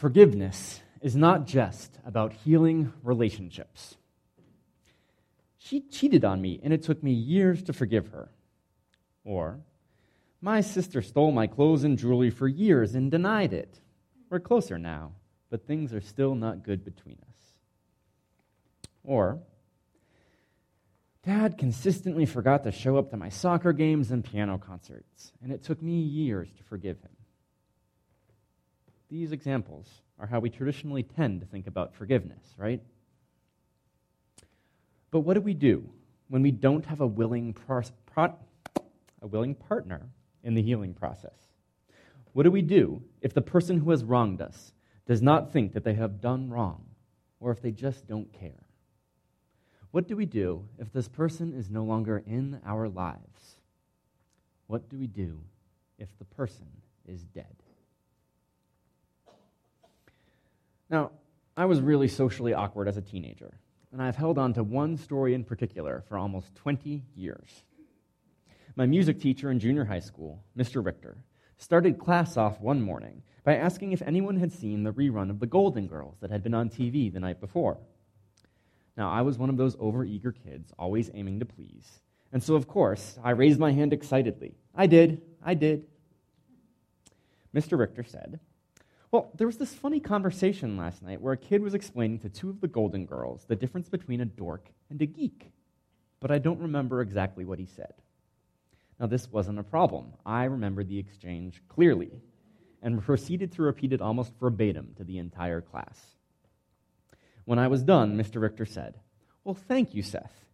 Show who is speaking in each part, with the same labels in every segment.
Speaker 1: Forgiveness is not just about healing relationships. She cheated on me, and it took me years to forgive her. Or, my sister stole my clothes and jewelry for years and denied it. We're closer now, but things are still not good between us. Or, Dad consistently forgot to show up to my soccer games and piano concerts, and it took me years to forgive him. These examples are how we traditionally tend to think about forgiveness, right? But what do we do when we don't have a willing, pro- pro- a willing partner in the healing process? What do we do if the person who has wronged us does not think that they have done wrong, or if they just don't care? What do we do if this person is no longer in our lives? What do we do if the person is dead? Now, I was really socially awkward as a teenager, and I've held on to one story in particular for almost 20 years. My music teacher in junior high school, Mr. Richter, started class off one morning by asking if anyone had seen the rerun of The Golden Girls that had been on TV the night before. Now, I was one of those overeager kids, always aiming to please. And so, of course, I raised my hand excitedly. I did. I did. Mr. Richter said, Well, there was this funny conversation last night where a kid was explaining to two of the Golden Girls the difference between a dork and a geek. But I don't remember exactly what he said. Now, this wasn't a problem. I remembered the exchange clearly and proceeded to repeat it almost verbatim to the entire class. When I was done, Mr. Richter said, Well, thank you, Seth.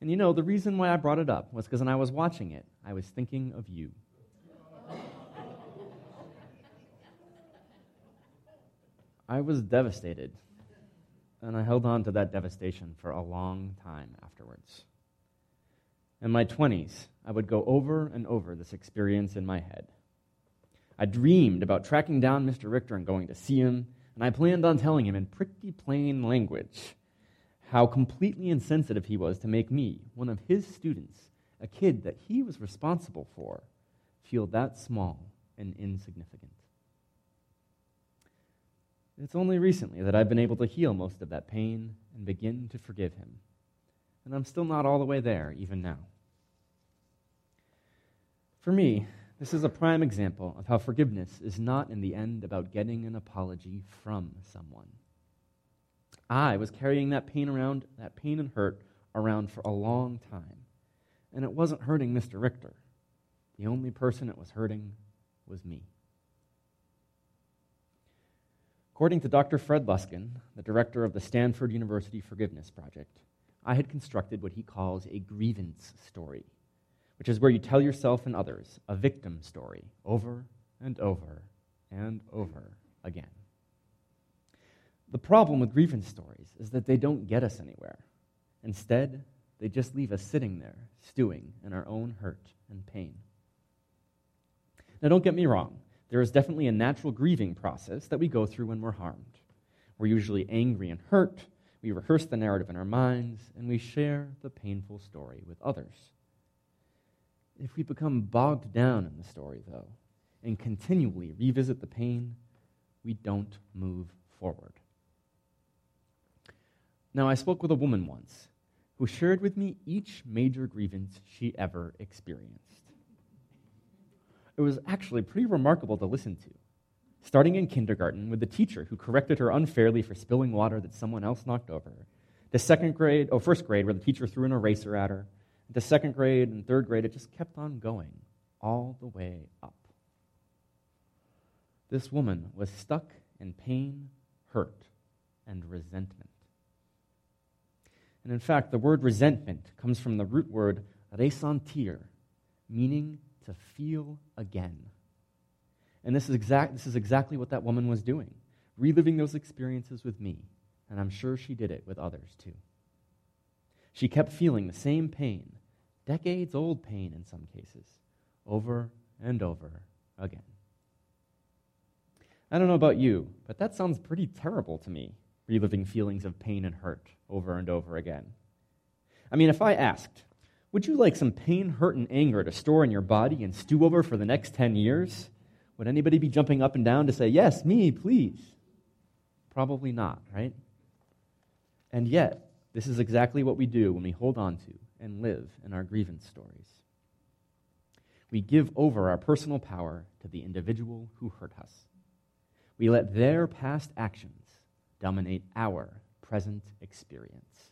Speaker 1: And you know, the reason why I brought it up was because when I was watching it, I was thinking of you. I was devastated, and I held on to that devastation for a long time afterwards. In my 20s, I would go over and over this experience in my head. I dreamed about tracking down Mr. Richter and going to see him, and I planned on telling him in pretty plain language how completely insensitive he was to make me, one of his students, a kid that he was responsible for, feel that small and insignificant. It's only recently that I've been able to heal most of that pain and begin to forgive him. And I'm still not all the way there, even now. For me, this is a prime example of how forgiveness is not in the end about getting an apology from someone. I was carrying that pain around, that pain and hurt around for a long time. And it wasn't hurting Mr. Richter. The only person it was hurting was me. According to Dr. Fred Luskin, the director of the Stanford University Forgiveness Project, I had constructed what he calls a grievance story which is where you tell yourself and others a victim story over and over and over again. The problem with grievance stories is that they don't get us anywhere. Instead, they just leave us sitting there, stewing in our own hurt and pain. Now, don't get me wrong, there is definitely a natural grieving process that we go through when we're harmed. We're usually angry and hurt, we rehearse the narrative in our minds, and we share the painful story with others. If we become bogged down in the story, though, and continually revisit the pain, we don't move forward. Now, I spoke with a woman once who shared with me each major grievance she ever experienced. It was actually pretty remarkable to listen to. Starting in kindergarten with the teacher who corrected her unfairly for spilling water that someone else knocked over, to second grade, or first grade, where the teacher threw an eraser at her, the second grade and third grade, it just kept on going all the way up. This woman was stuck in pain, hurt, and resentment. And in fact, the word resentment comes from the root word ressentir, meaning to feel again. And this is, exact, this is exactly what that woman was doing, reliving those experiences with me. And I'm sure she did it with others too. She kept feeling the same pain, decades old pain in some cases, over and over again. I don't know about you, but that sounds pretty terrible to me, reliving feelings of pain and hurt over and over again. I mean, if I asked, would you like some pain, hurt, and anger to store in your body and stew over for the next 10 years? Would anybody be jumping up and down to say, Yes, me, please? Probably not, right? And yet, this is exactly what we do when we hold on to and live in our grievance stories. We give over our personal power to the individual who hurt us. We let their past actions dominate our present experience.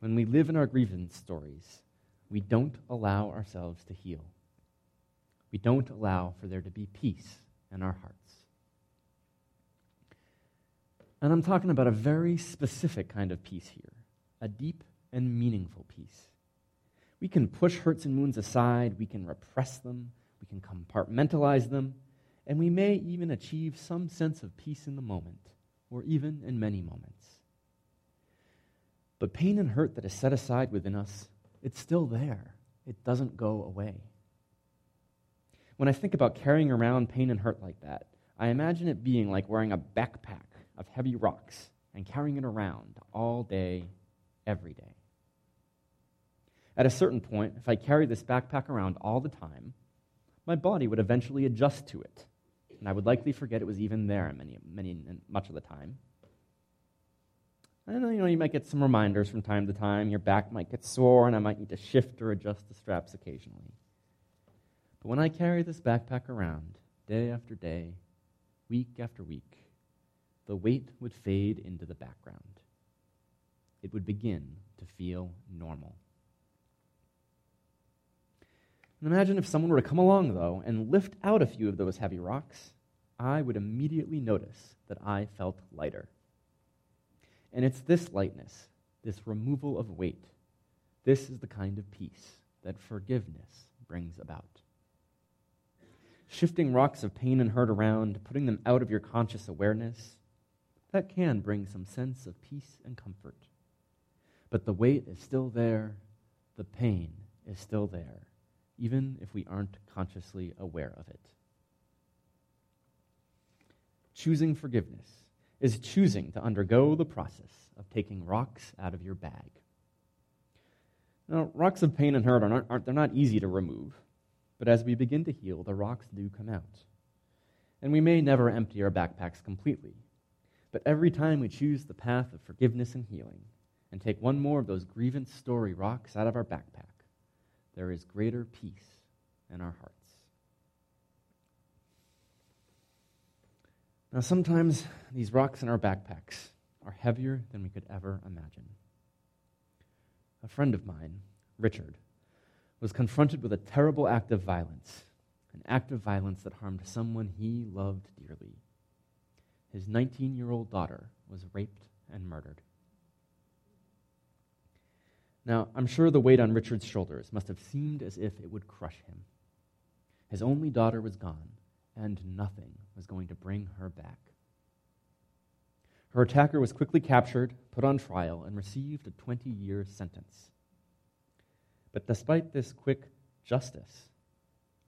Speaker 1: When we live in our grievance stories, we don't allow ourselves to heal. We don't allow for there to be peace in our hearts. And I'm talking about a very specific kind of peace here a deep and meaningful peace. We can push hurts and wounds aside, we can repress them, we can compartmentalize them, and we may even achieve some sense of peace in the moment, or even in many moments. But pain and hurt that is set aside within us, it's still there. It doesn't go away. When I think about carrying around pain and hurt like that, I imagine it being like wearing a backpack of heavy rocks and carrying it around all day, every day. At a certain point, if I carried this backpack around all the time, my body would eventually adjust to it, and I would likely forget it was even there many, many, much of the time. And you know, you might get some reminders from time to time. Your back might get sore, and I might need to shift or adjust the straps occasionally. But when I carry this backpack around, day after day, week after week, the weight would fade into the background. It would begin to feel normal. And imagine if someone were to come along, though, and lift out a few of those heavy rocks, I would immediately notice that I felt lighter. And it's this lightness, this removal of weight, this is the kind of peace that forgiveness brings about. Shifting rocks of pain and hurt around, putting them out of your conscious awareness, that can bring some sense of peace and comfort. But the weight is still there, the pain is still there even if we aren't consciously aware of it. Choosing forgiveness is choosing to undergo the process of taking rocks out of your bag. Now, rocks of pain and hurt aren't, aren't, they're not easy to remove, but as we begin to heal, the rocks do come out. And we may never empty our backpacks completely, but every time we choose the path of forgiveness and healing and take one more of those grievance story rocks out of our backpack, there is greater peace in our hearts. Now, sometimes these rocks in our backpacks are heavier than we could ever imagine. A friend of mine, Richard, was confronted with a terrible act of violence, an act of violence that harmed someone he loved dearly. His 19 year old daughter was raped and murdered. Now, I'm sure the weight on Richard's shoulders must have seemed as if it would crush him. His only daughter was gone, and nothing was going to bring her back. Her attacker was quickly captured, put on trial, and received a 20 year sentence. But despite this quick justice,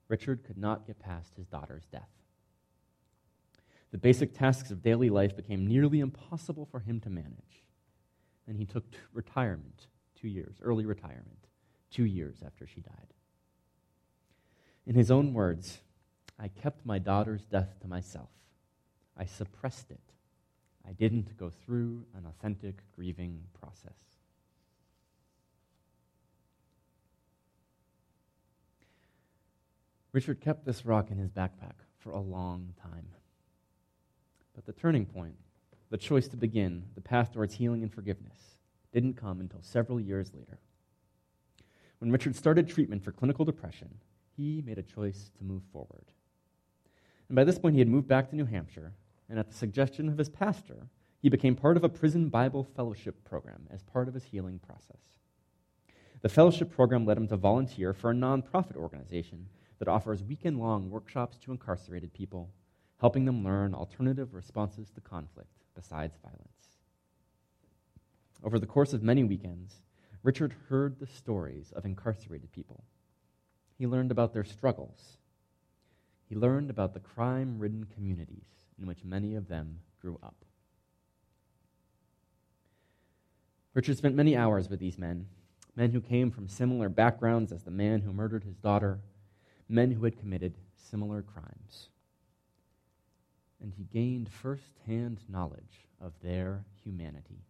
Speaker 1: Richard could not get past his daughter's death. The basic tasks of daily life became nearly impossible for him to manage, and he took retirement two years, early retirement, two years after she died. In his own words, I kept my daughter's death to myself. I suppressed it. I didn't go through an authentic grieving process. Richard kept this rock in his backpack for a long time. But the turning point, the choice to begin, the path towards healing and forgiveness, didn't come until several years later. When Richard started treatment for clinical depression, he made a choice to move forward. And by this point, he had moved back to New Hampshire, and at the suggestion of his pastor, he became part of a prison Bible fellowship program as part of his healing process. The fellowship program led him to volunteer for a nonprofit organization that offers weekend long workshops to incarcerated people, helping them learn alternative responses to conflict besides violence. Over the course of many weekends, Richard heard the stories of incarcerated people. He learned about their struggles. He learned about the crime ridden communities in which many of them grew up. Richard spent many hours with these men, men who came from similar backgrounds as the man who murdered his daughter, men who had committed similar crimes. and he gained first hand knowledge of their humanity.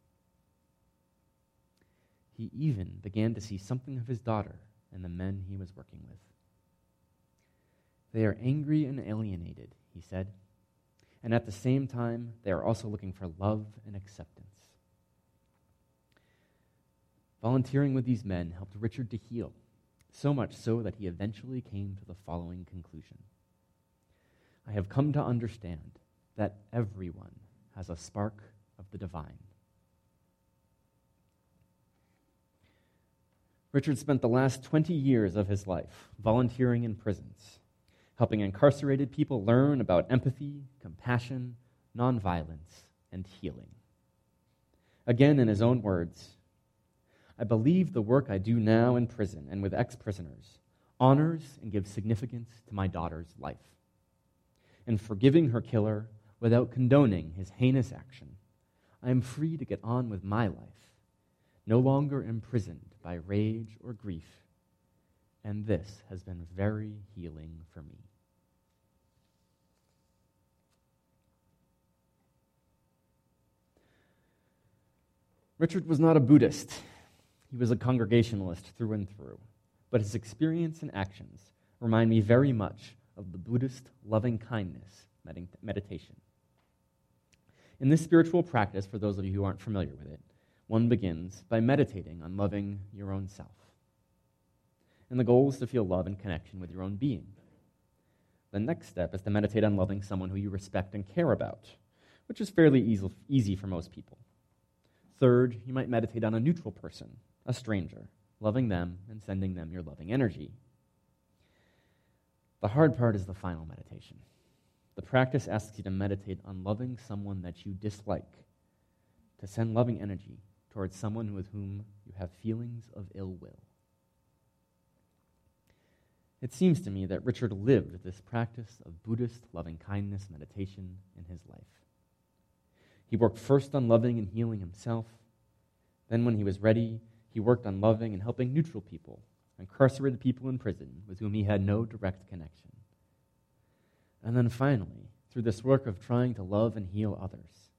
Speaker 1: He even began to see something of his daughter in the men he was working with. They are angry and alienated, he said, and at the same time, they are also looking for love and acceptance. Volunteering with these men helped Richard to heal, so much so that he eventually came to the following conclusion I have come to understand that everyone has a spark of the divine. Richard spent the last 20 years of his life volunteering in prisons, helping incarcerated people learn about empathy, compassion, nonviolence, and healing. Again, in his own words, I believe the work I do now in prison and with ex prisoners honors and gives significance to my daughter's life. In forgiving her killer without condoning his heinous action, I am free to get on with my life, no longer imprisoned by rage or grief. And this has been very healing for me. Richard was not a Buddhist. He was a Congregationalist through and through. But his experience and actions remind me very much of the Buddhist loving kindness meditation. In this spiritual practice, for those of you who aren't familiar with it, one begins by meditating on loving your own self. And the goal is to feel love and connection with your own being. The next step is to meditate on loving someone who you respect and care about, which is fairly easy, for most people. Third, you might meditate on a neutral person, a stranger, loving them and sending them your loving energy. The hard part is the final meditation. The practice asks you to meditate on loving someone that you dislike, to send loving energy towards someone with whom you have feelings of ill will. It seems to me that Richard lived this practice of Buddhist loving kindness meditation in his life. He worked first on loving and healing himself. Then, when he was ready, he worked on loving and helping neutral people, incarcerated people in prison with whom he had no direct connection. And then finally, through this work of trying to love and heal others,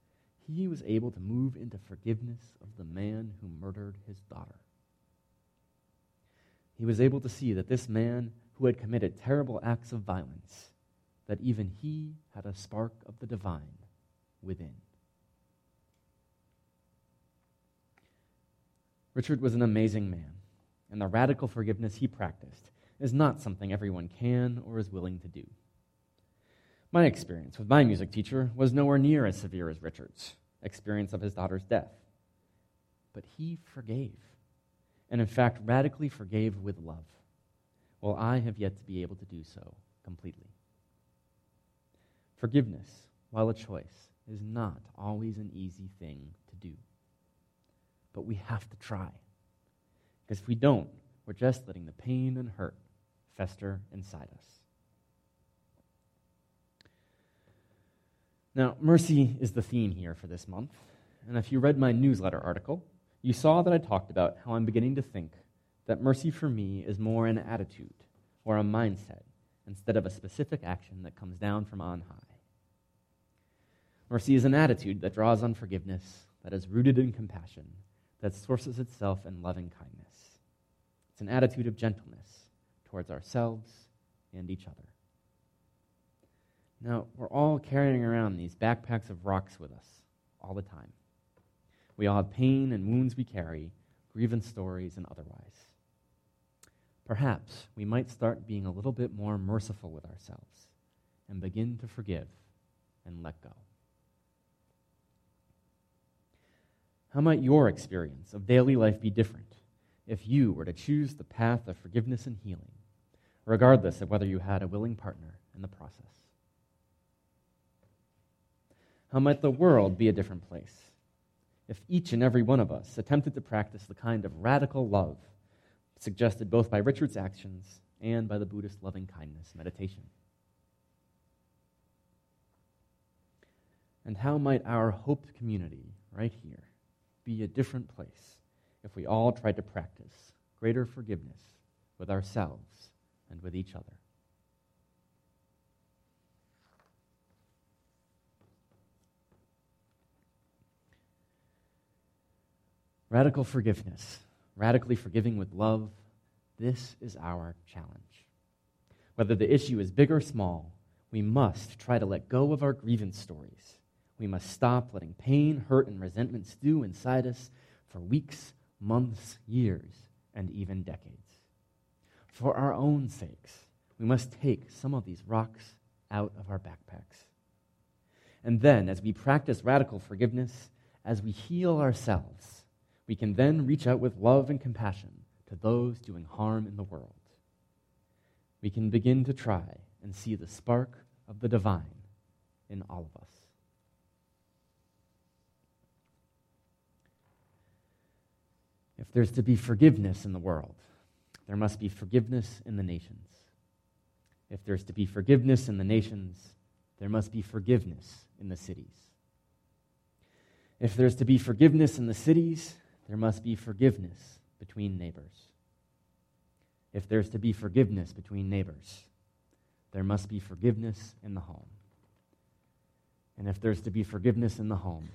Speaker 1: he was able to move into forgiveness of the man who murdered his daughter. He was able to see that this man who had committed terrible acts of violence, that even he had a spark of the divine within. Richard was an amazing man, and the radical forgiveness he practiced is not something everyone can or is willing to do. My experience with my music teacher was nowhere near as severe as Richard's experience of his daughter's death. But he forgave, and in fact, radically forgave with love, while I have yet to be able to do so completely. Forgiveness, while a choice, is not always an easy thing to do. But we have to try. Because if we don't, we're just letting the pain and hurt fester inside us. Now, mercy is the theme here for this month. And if you read my newsletter article, you saw that I talked about how I'm beginning to think that mercy for me is more an attitude or a mindset instead of a specific action that comes down from on high. Mercy is an attitude that draws on forgiveness, that is rooted in compassion, that sources itself in loving kindness. It's an attitude of gentleness towards ourselves and each other. Now, we're all carrying around these backpacks of rocks with us all the time. We all have pain and wounds we carry, grievance stories, and otherwise. Perhaps we might start being a little bit more merciful with ourselves and begin to forgive and let go. How might your experience of daily life be different if you were to choose the path of forgiveness and healing, regardless of whether you had a willing partner in the process? How might the world be a different place if each and every one of us attempted to practice the kind of radical love suggested both by Richard's actions and by the Buddhist loving kindness meditation? And how might our hoped community right here be a different place if we all tried to practice greater forgiveness with ourselves and with each other. Radical forgiveness, radically forgiving with love, this is our challenge. Whether the issue is big or small, we must try to let go of our grievance stories we must stop letting pain, hurt, and resentment stew inside us for weeks, months, years, and even decades. For our own sakes, we must take some of these rocks out of our backpacks. And then, as we practice radical forgiveness, as we heal ourselves, we can then reach out with love and compassion to those doing harm in the world. We can begin to try and see the spark of the divine in all of us. If there's to be forgiveness in the world, there must be forgiveness in the nations. If there's to be forgiveness in the nations, there must be forgiveness in the cities. If there's to be forgiveness in the cities, there must be forgiveness between neighbors. If there's to be forgiveness between neighbors, there must be forgiveness in the home. And if there's to be forgiveness in the home,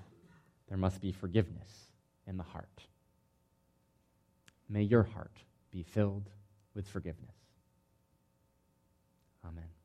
Speaker 1: there must be forgiveness in the heart. May your heart be filled with forgiveness. Amen.